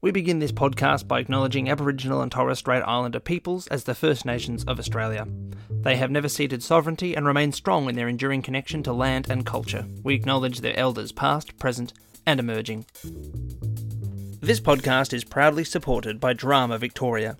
We begin this podcast by acknowledging Aboriginal and Torres Strait Islander peoples as the First Nations of Australia. They have never ceded sovereignty and remain strong in their enduring connection to land and culture. We acknowledge their elders past, present, and emerging. This podcast is proudly supported by Drama Victoria.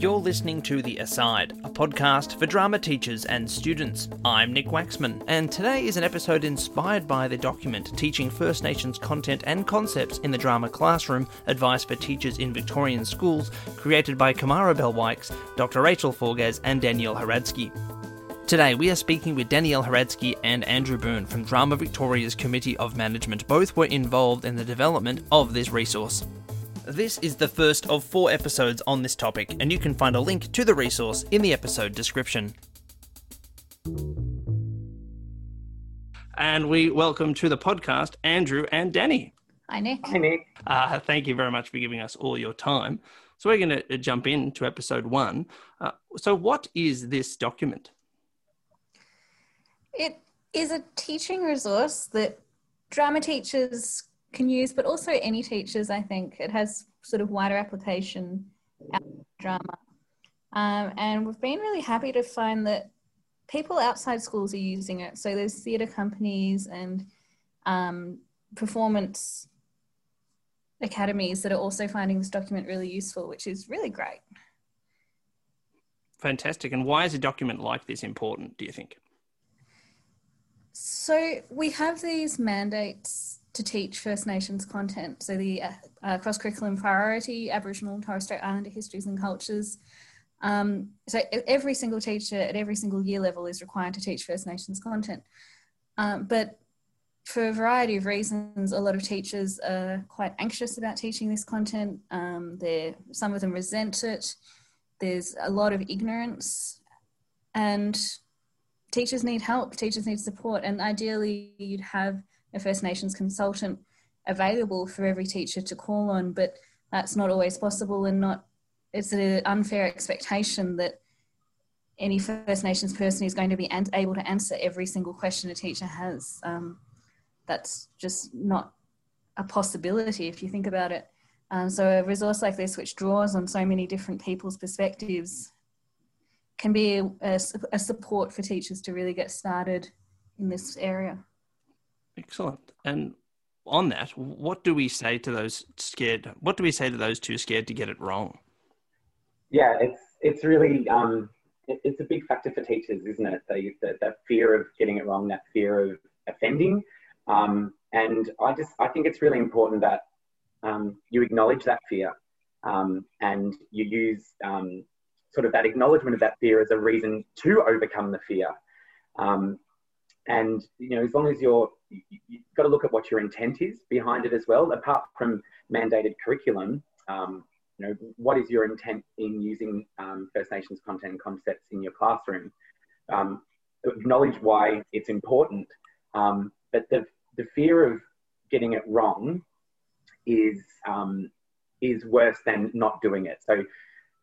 You're listening to The Aside, a podcast for drama teachers and students. I'm Nick Waxman, and today is an episode inspired by the document Teaching First Nations Content and Concepts in the Drama Classroom Advice for Teachers in Victorian Schools, created by Kamara Bell-Wykes, Dr. Rachel Forgasz, and Danielle Hradsky. Today, we are speaking with Danielle Hradsky and Andrew Byrne from Drama Victoria's Committee of Management. Both were involved in the development of this resource. This is the first of four episodes on this topic, and you can find a link to the resource in the episode description. And we welcome to the podcast Andrew and Danny. Hi, Nick. Hi, Nick. Uh, thank you very much for giving us all your time. So, we're going to jump into episode one. Uh, so, what is this document? It is a teaching resource that drama teachers can use, but also any teachers, I think. It has sort of wider application drama. Um, and we've been really happy to find that people outside schools are using it. So there's theatre companies and um, performance academies that are also finding this document really useful, which is really great. Fantastic. And why is a document like this important, do you think? So we have these mandates to teach First Nations content. So the uh, uh, cross curriculum priority, Aboriginal and Torres Strait Islander histories and cultures. Um, so every single teacher at every single year level is required to teach First Nations content. Um, but for a variety of reasons, a lot of teachers are quite anxious about teaching this content. Um, some of them resent it. There's a lot of ignorance, and teachers need help. Teachers need support, and ideally, you'd have a First Nations consultant available for every teacher to call on, but that's not always possible and not it's an unfair expectation that any First Nations person is going to be able to answer every single question a teacher has. Um, that's just not a possibility if you think about it. Um, so a resource like this, which draws on so many different people's perspectives, can be a, a, a support for teachers to really get started in this area. Excellent. And on that, what do we say to those scared? What do we say to those too scared to get it wrong? Yeah, it's it's really um, it, it's a big factor for teachers, isn't it? They, that, that fear of getting it wrong, that fear of offending, um, and I just I think it's really important that um, you acknowledge that fear um, and you use um, sort of that acknowledgement of that fear as a reason to overcome the fear. Um, and you know, as long as you're you've got to look at what your intent is behind it as well. Apart from mandated curriculum, um, you know, what is your intent in using um, First Nations content and concepts in your classroom? Um, acknowledge why it's important, um, but the the fear of getting it wrong is um, is worse than not doing it. So,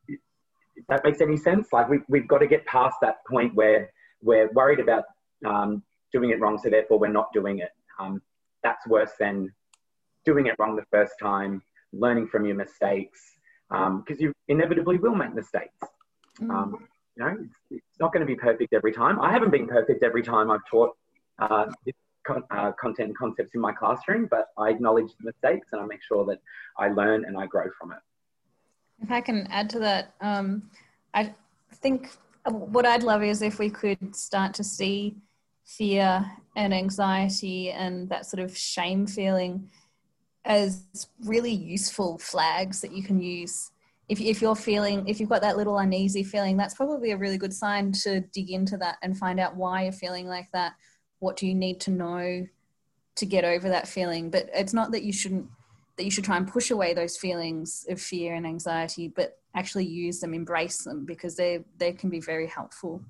if that makes any sense, like we, we've got to get past that point where we're worried about um, doing it wrong, so therefore we're not doing it. Um, that's worse than doing it wrong the first time, learning from your mistakes, because um, you inevitably will make mistakes. Mm. Um, you know, it's, it's not going to be perfect every time. I haven't been perfect every time I've taught uh, con- uh, content and concepts in my classroom, but I acknowledge the mistakes and I make sure that I learn and I grow from it. If I can add to that, um, I think what I'd love is if we could start to see fear and anxiety and that sort of shame feeling as really useful flags that you can use. If, if you're feeling if you've got that little uneasy feeling that's probably a really good sign to dig into that and find out why you're feeling like that. What do you need to know to get over that feeling? But it's not that you shouldn't that you should try and push away those feelings of fear and anxiety but actually use them embrace them because they they can be very helpful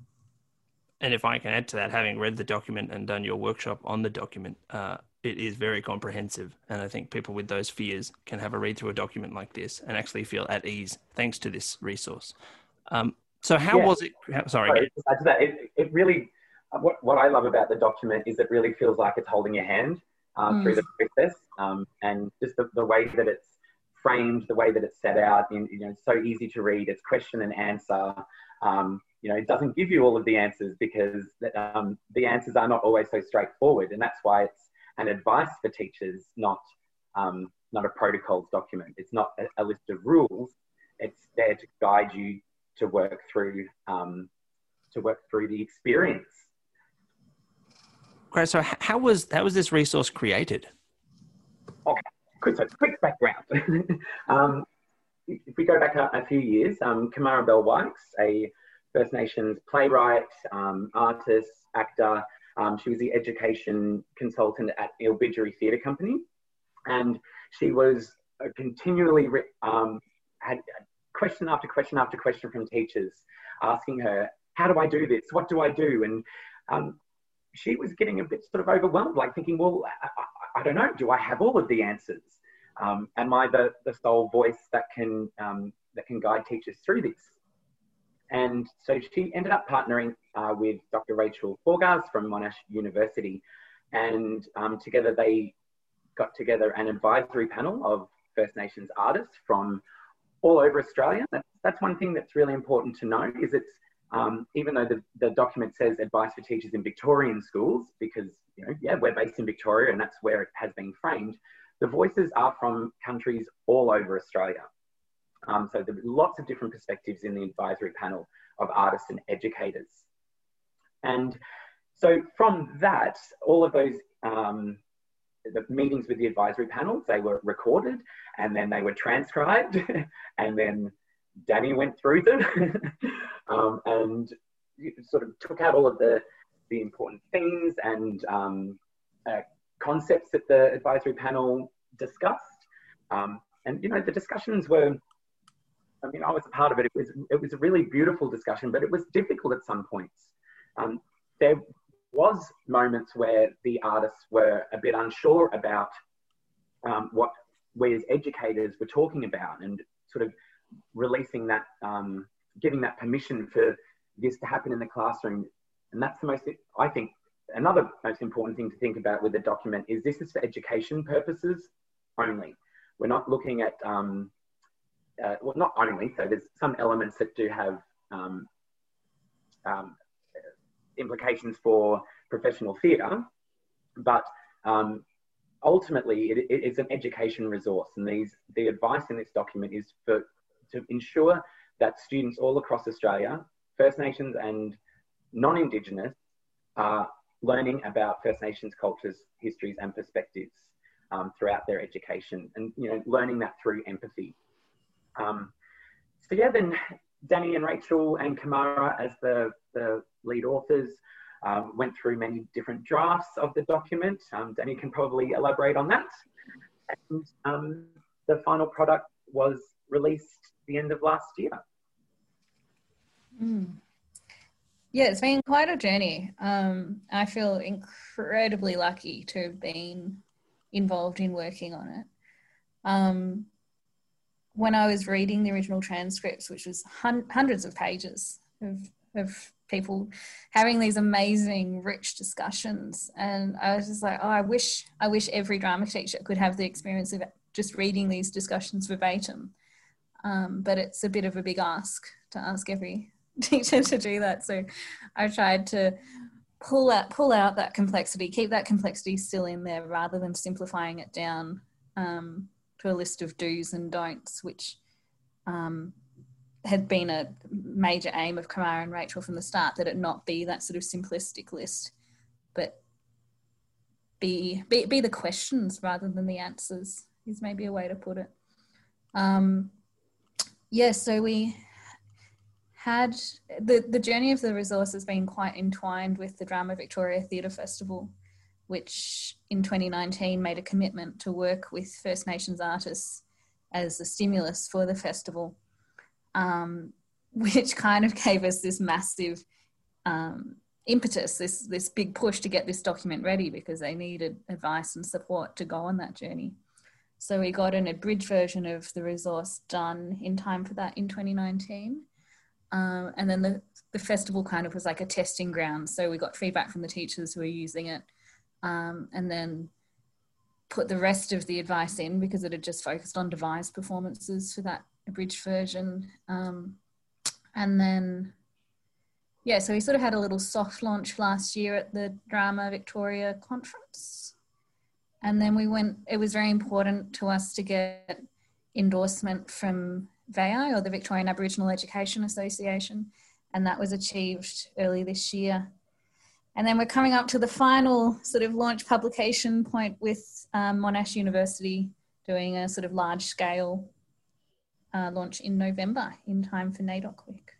and if I can add to that, having read the document and done your workshop on the document, uh, it is very comprehensive. And I think people with those fears can have a read through a document like this and actually feel at ease thanks to this resource. Um, so, how yeah. was it? How, sorry. sorry it, it, really, uh, what, what I love about the document is it really feels like it's holding your hand um, mm. through the process um, and just the, the way that it's framed, the way that it's set out, in, you know, it's so easy to read. It's question and answer. Um, you know, it doesn't give you all of the answers because um, the answers are not always so straightforward, and that's why it's an advice for teachers, not um, not a protocols document. It's not a, a, list of rules. It's there to guide you to work through um, to work through the experience. Great. So, how was how was this resource created? Okay, good. So, quick background. um, if we go back a, a few years, um, Kamara Bell Wykes, a First Nations playwright, um, artist, actor. Um, she was the education consultant at Ilbijerri Theatre Company, and she was continually um, had question after question after question from teachers asking her, "How do I do this? What do I do?" And um, she was getting a bit sort of overwhelmed, like thinking, "Well, I, I don't know. Do I have all of the answers? Um, am I the, the sole voice that can um, that can guide teachers through this?" And so she ended up partnering uh, with Dr. Rachel Forgasz from Monash University. And um, together they got together an advisory panel of First Nations artists from all over Australia. That's, that's one thing that's really important to know is it's, um, even though the, the document says advice for teachers in Victorian schools, because, you know, yeah, we're based in Victoria and that's where it has been framed, the voices are from countries all over Australia. Um, so were lots of different perspectives in the advisory panel of artists and educators. And so from that, all of those um, the meetings with the advisory panel, they were recorded and then they were transcribed and then Danny went through them um, and sort of took out all of the, the important themes and um, uh, concepts that the advisory panel discussed. Um, and, you know, the discussions were I mean, I was a part of it. It was it was a really beautiful discussion, but it was difficult at some points. Um, there was moments where the artists were a bit unsure about um, what we as educators were talking about, and sort of releasing that, um, giving that permission for this to happen in the classroom. And that's the most, I think, another most important thing to think about with the document is this is for education purposes only. We're not looking at um, uh, well, not only, so there's some elements that do have um, um, implications for professional theatre, but um, ultimately it, it is an education resource. And these, the advice in this document is for, to ensure that students all across Australia, First Nations and non-Indigenous, are learning about First Nations cultures, histories and perspectives um, throughout their education and you know learning that through empathy um, so yeah, then Danny and Rachel and Kamara as the, the lead authors um, went through many different drafts of the document. Um, Danny can probably elaborate on that. And um, the final product was released the end of last year. Mm. Yeah, it's been quite a journey. Um, I feel incredibly lucky to have been involved in working on it. When I was reading the original transcripts, which was hun- hundreds of pages of, of people having these amazing, rich discussions, and I was just like, oh, I wish, I wish every drama teacher could have the experience of just reading these discussions verbatim. Um, but it's a bit of a big ask to ask every teacher to do that. So I tried to pull out pull out that complexity, keep that complexity still in there, rather than simplifying it down. Um, to a list of do's and don'ts, which um, had been a major aim of Kamara and Rachel from the start, that it not be that sort of simplistic list, but be, be, be the questions rather than the answers is maybe a way to put it. Um, yeah, so we had the, the journey of the resource has been quite entwined with the Drama Victoria Theatre Festival which in 2019 made a commitment to work with First Nations artists as a stimulus for the festival, um, which kind of gave us this massive um, impetus, this this big push to get this document ready because they needed advice and support to go on that journey. So we got an abridged version of the resource done in time for that in 2019. Um, and then the, the festival kind of was like a testing ground. So we got feedback from the teachers who were using it um, and then put the rest of the advice in because it had just focused on devised performances for that abridged version. Um, and then, yeah, so we sort of had a little soft launch last year at the Drama Victoria conference. And then we went, it was very important to us to get endorsement from VAI or the Victorian Aboriginal Education Association, and that was achieved early this year. And then we're coming up to the final sort of launch publication point with um, Monash University doing a sort of large scale uh, launch in November in time for NAIDOC Week.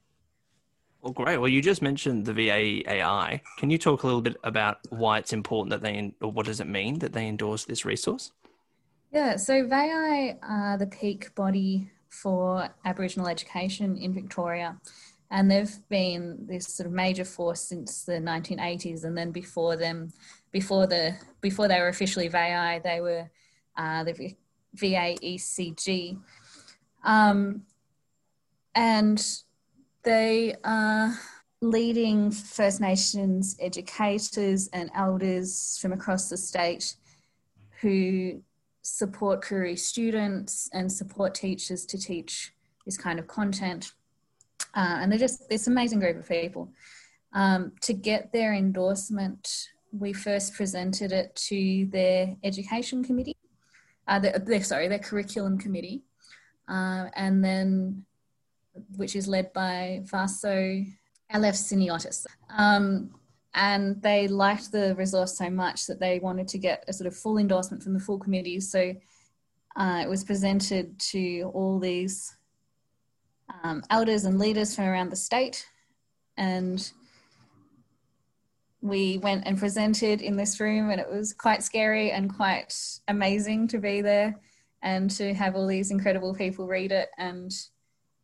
Well, great. Well, you just mentioned the VAI. Can you talk a little bit about why it's important that they, or what does it mean that they endorse this resource? Yeah, so VAI are the peak body for Aboriginal education in Victoria. And they've been this sort of major force since the 1980s. And then before them, before the before they were officially VAI, they were uh, the VAECG. Um, and they are leading First Nations educators and elders from across the state who support Koori students and support teachers to teach this kind of content. Uh, and they're just this amazing group of people. Um, to get their endorsement, we first presented it to their education committee, uh, their, their, sorry, their curriculum committee, uh, and then which is led by Vaso Elefsiniotis. Um, and they liked the resource so much that they wanted to get a sort of full endorsement from the full committee. So uh, it was presented to all these um, elders and leaders from around the state, and we went and presented in this room, and it was quite scary and quite amazing to be there and to have all these incredible people read it and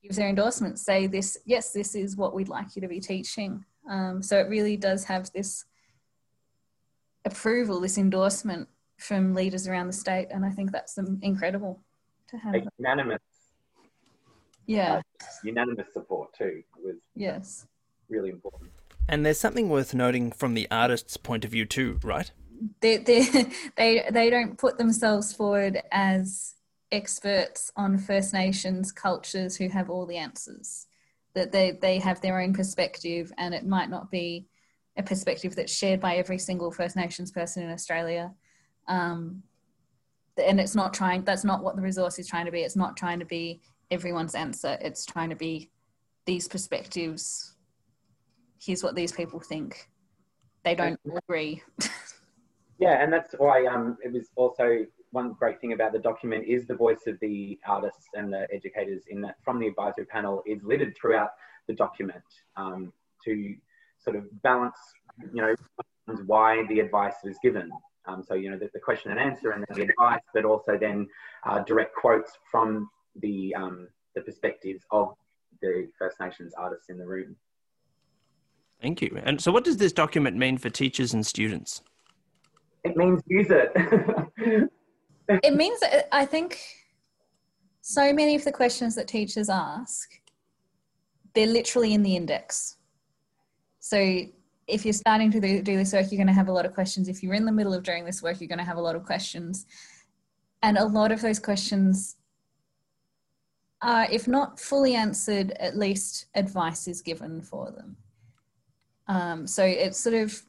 give their endorsements say this, yes, this is what we'd like you to be teaching. Um, so it really does have this approval, this endorsement from leaders around the state, and I think that's incredible to have. Unanimous. Yeah. Uh, unanimous support too was. Yes. Really important. And there's something worth noting from the artist's point of view too, right? They they they they don't put themselves forward as experts on First Nations cultures who have all the answers that they, they have their own perspective and it might not be a perspective that's shared by every single First Nations person in Australia. Um, and it's not trying, that's not what the resource is trying to be. It's not trying to be everyone's answer. It's trying to be these perspectives. Here's what these people think. They don't agree. yeah, and that's why um, it was also one great thing about the document is the voice of the artists and the educators in that from the advisory panel is littered throughout the document um, to sort of balance, you know, why the advice was given. Um, so, you know, the, the, question and answer and then the advice, but also then uh, direct quotes from the, um, the perspectives of the First Nations artists in the room. Thank you. And so, what does this document mean for teachers and students? It means use it. it means I think so many of the questions that teachers ask, they're literally in the index. So if you're starting to do, this work, you're going to have a lot of questions. If you're in the middle of doing this work, you're going to have a lot of questions. And a lot of those questions are, if not fully answered, at least advice is given for them. Um, so it's sort of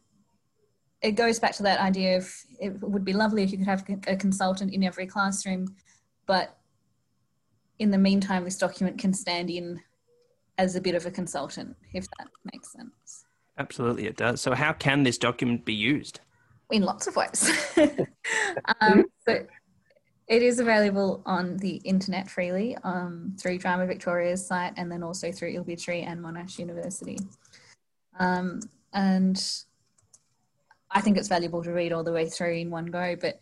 it goes back to that idea of it would be lovely if you could have a consultant in every classroom, but in the meantime, this document can stand in as a bit of a consultant, if that makes sense. Absolutely, it does. So, how can this document be used? In lots of ways. um, so it is available on the internet freely um, through Drama Victoria's site and then also through Ilbijerri and Monash University. Um, and I think it's valuable to read all the way through in one go. But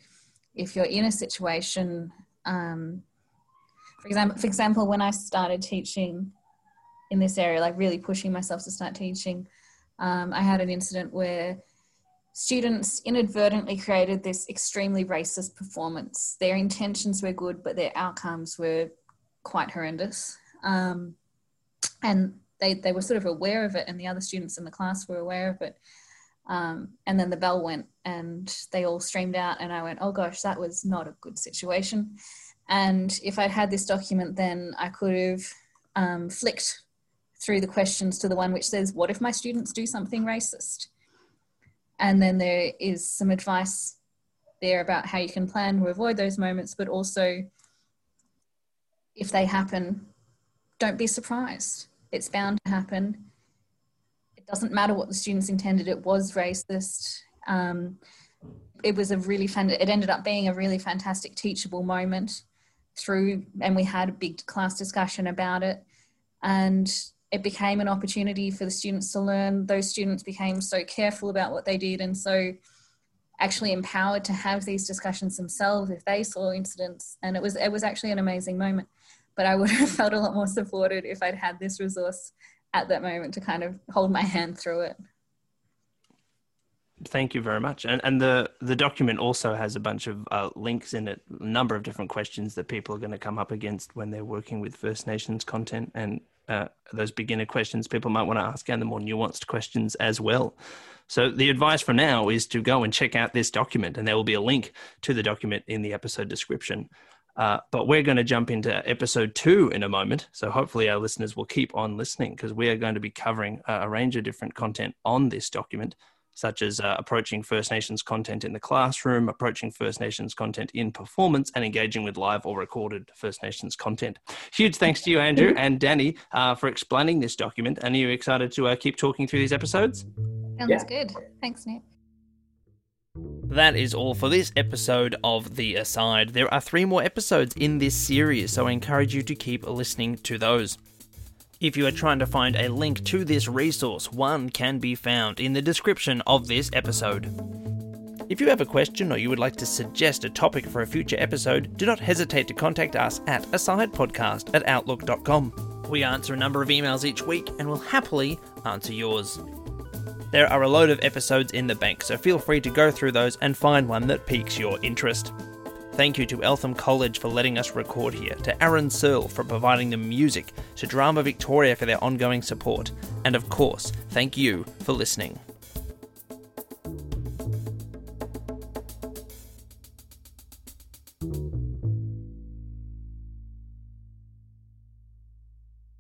if you're in a situation, um, for example, for example, when I started teaching in this area, like really pushing myself to start teaching, um, I had an incident where students inadvertently created this extremely racist performance. Their intentions were good, but their outcomes were quite horrendous. Um, and they, they were sort of aware of it, and the other students in the class were aware of it. Um, and then the bell went and they all streamed out, and I went, oh gosh, that was not a good situation. And if I'd had this document, then I could have um, flicked through the questions to the one which says, What if my students do something racist? And then there is some advice there about how you can plan to avoid those moments, but also if they happen, don't be surprised. It's bound to happen. It doesn't matter what the students intended, it was racist. Um, it was a really fun, it ended up being a really fantastic teachable moment through, and we had a big class discussion about it. And it became an opportunity for the students to learn. Those students became so careful about what they did and so actually empowered to have these discussions themselves if they saw incidents. And it was it was actually an amazing moment. But I would have felt a lot more supported if I'd had this resource at that moment to kind of hold my hand through it. Thank you very much. And and the the document also has a bunch of uh, links in it, a number of different questions that people are going to come up against when they're working with First Nations content and uh, those beginner questions people might want to ask and the more nuanced questions as well. So the advice for now is to go and check out this document, and there will be a link to the document in the episode description. Uh, but we're going to jump into episode two in a moment. So hopefully our listeners will keep on listening because we are going to be covering a range of different content on this document such as uh, approaching First Nations content in the classroom, approaching First Nations content in performance, and engaging with live or recorded First Nations content. Huge thanks to you, Andrew and Danny, uh, for explaining this document. And are you excited to uh, keep talking through these episodes? Sounds yeah. good. Thanks, Nick. That is all for this episode of The Aside. There are three more episodes in this series, so I encourage you to keep listening to those. If you are trying to find a link to this resource, one can be found in the description of this episode. If you have a question or you would like to suggest a topic for a future episode, do not hesitate to contact us at asidepodcast at outlook.com. We answer a number of emails each week and will happily answer yours. There are a load of episodes in the bank, so feel free to go through those and find one that piques your interest. Thank you to Eltham College for letting us record here, to Aaron Searle for providing the music, to Drama Victoria for their ongoing support, and of course, thank you for listening.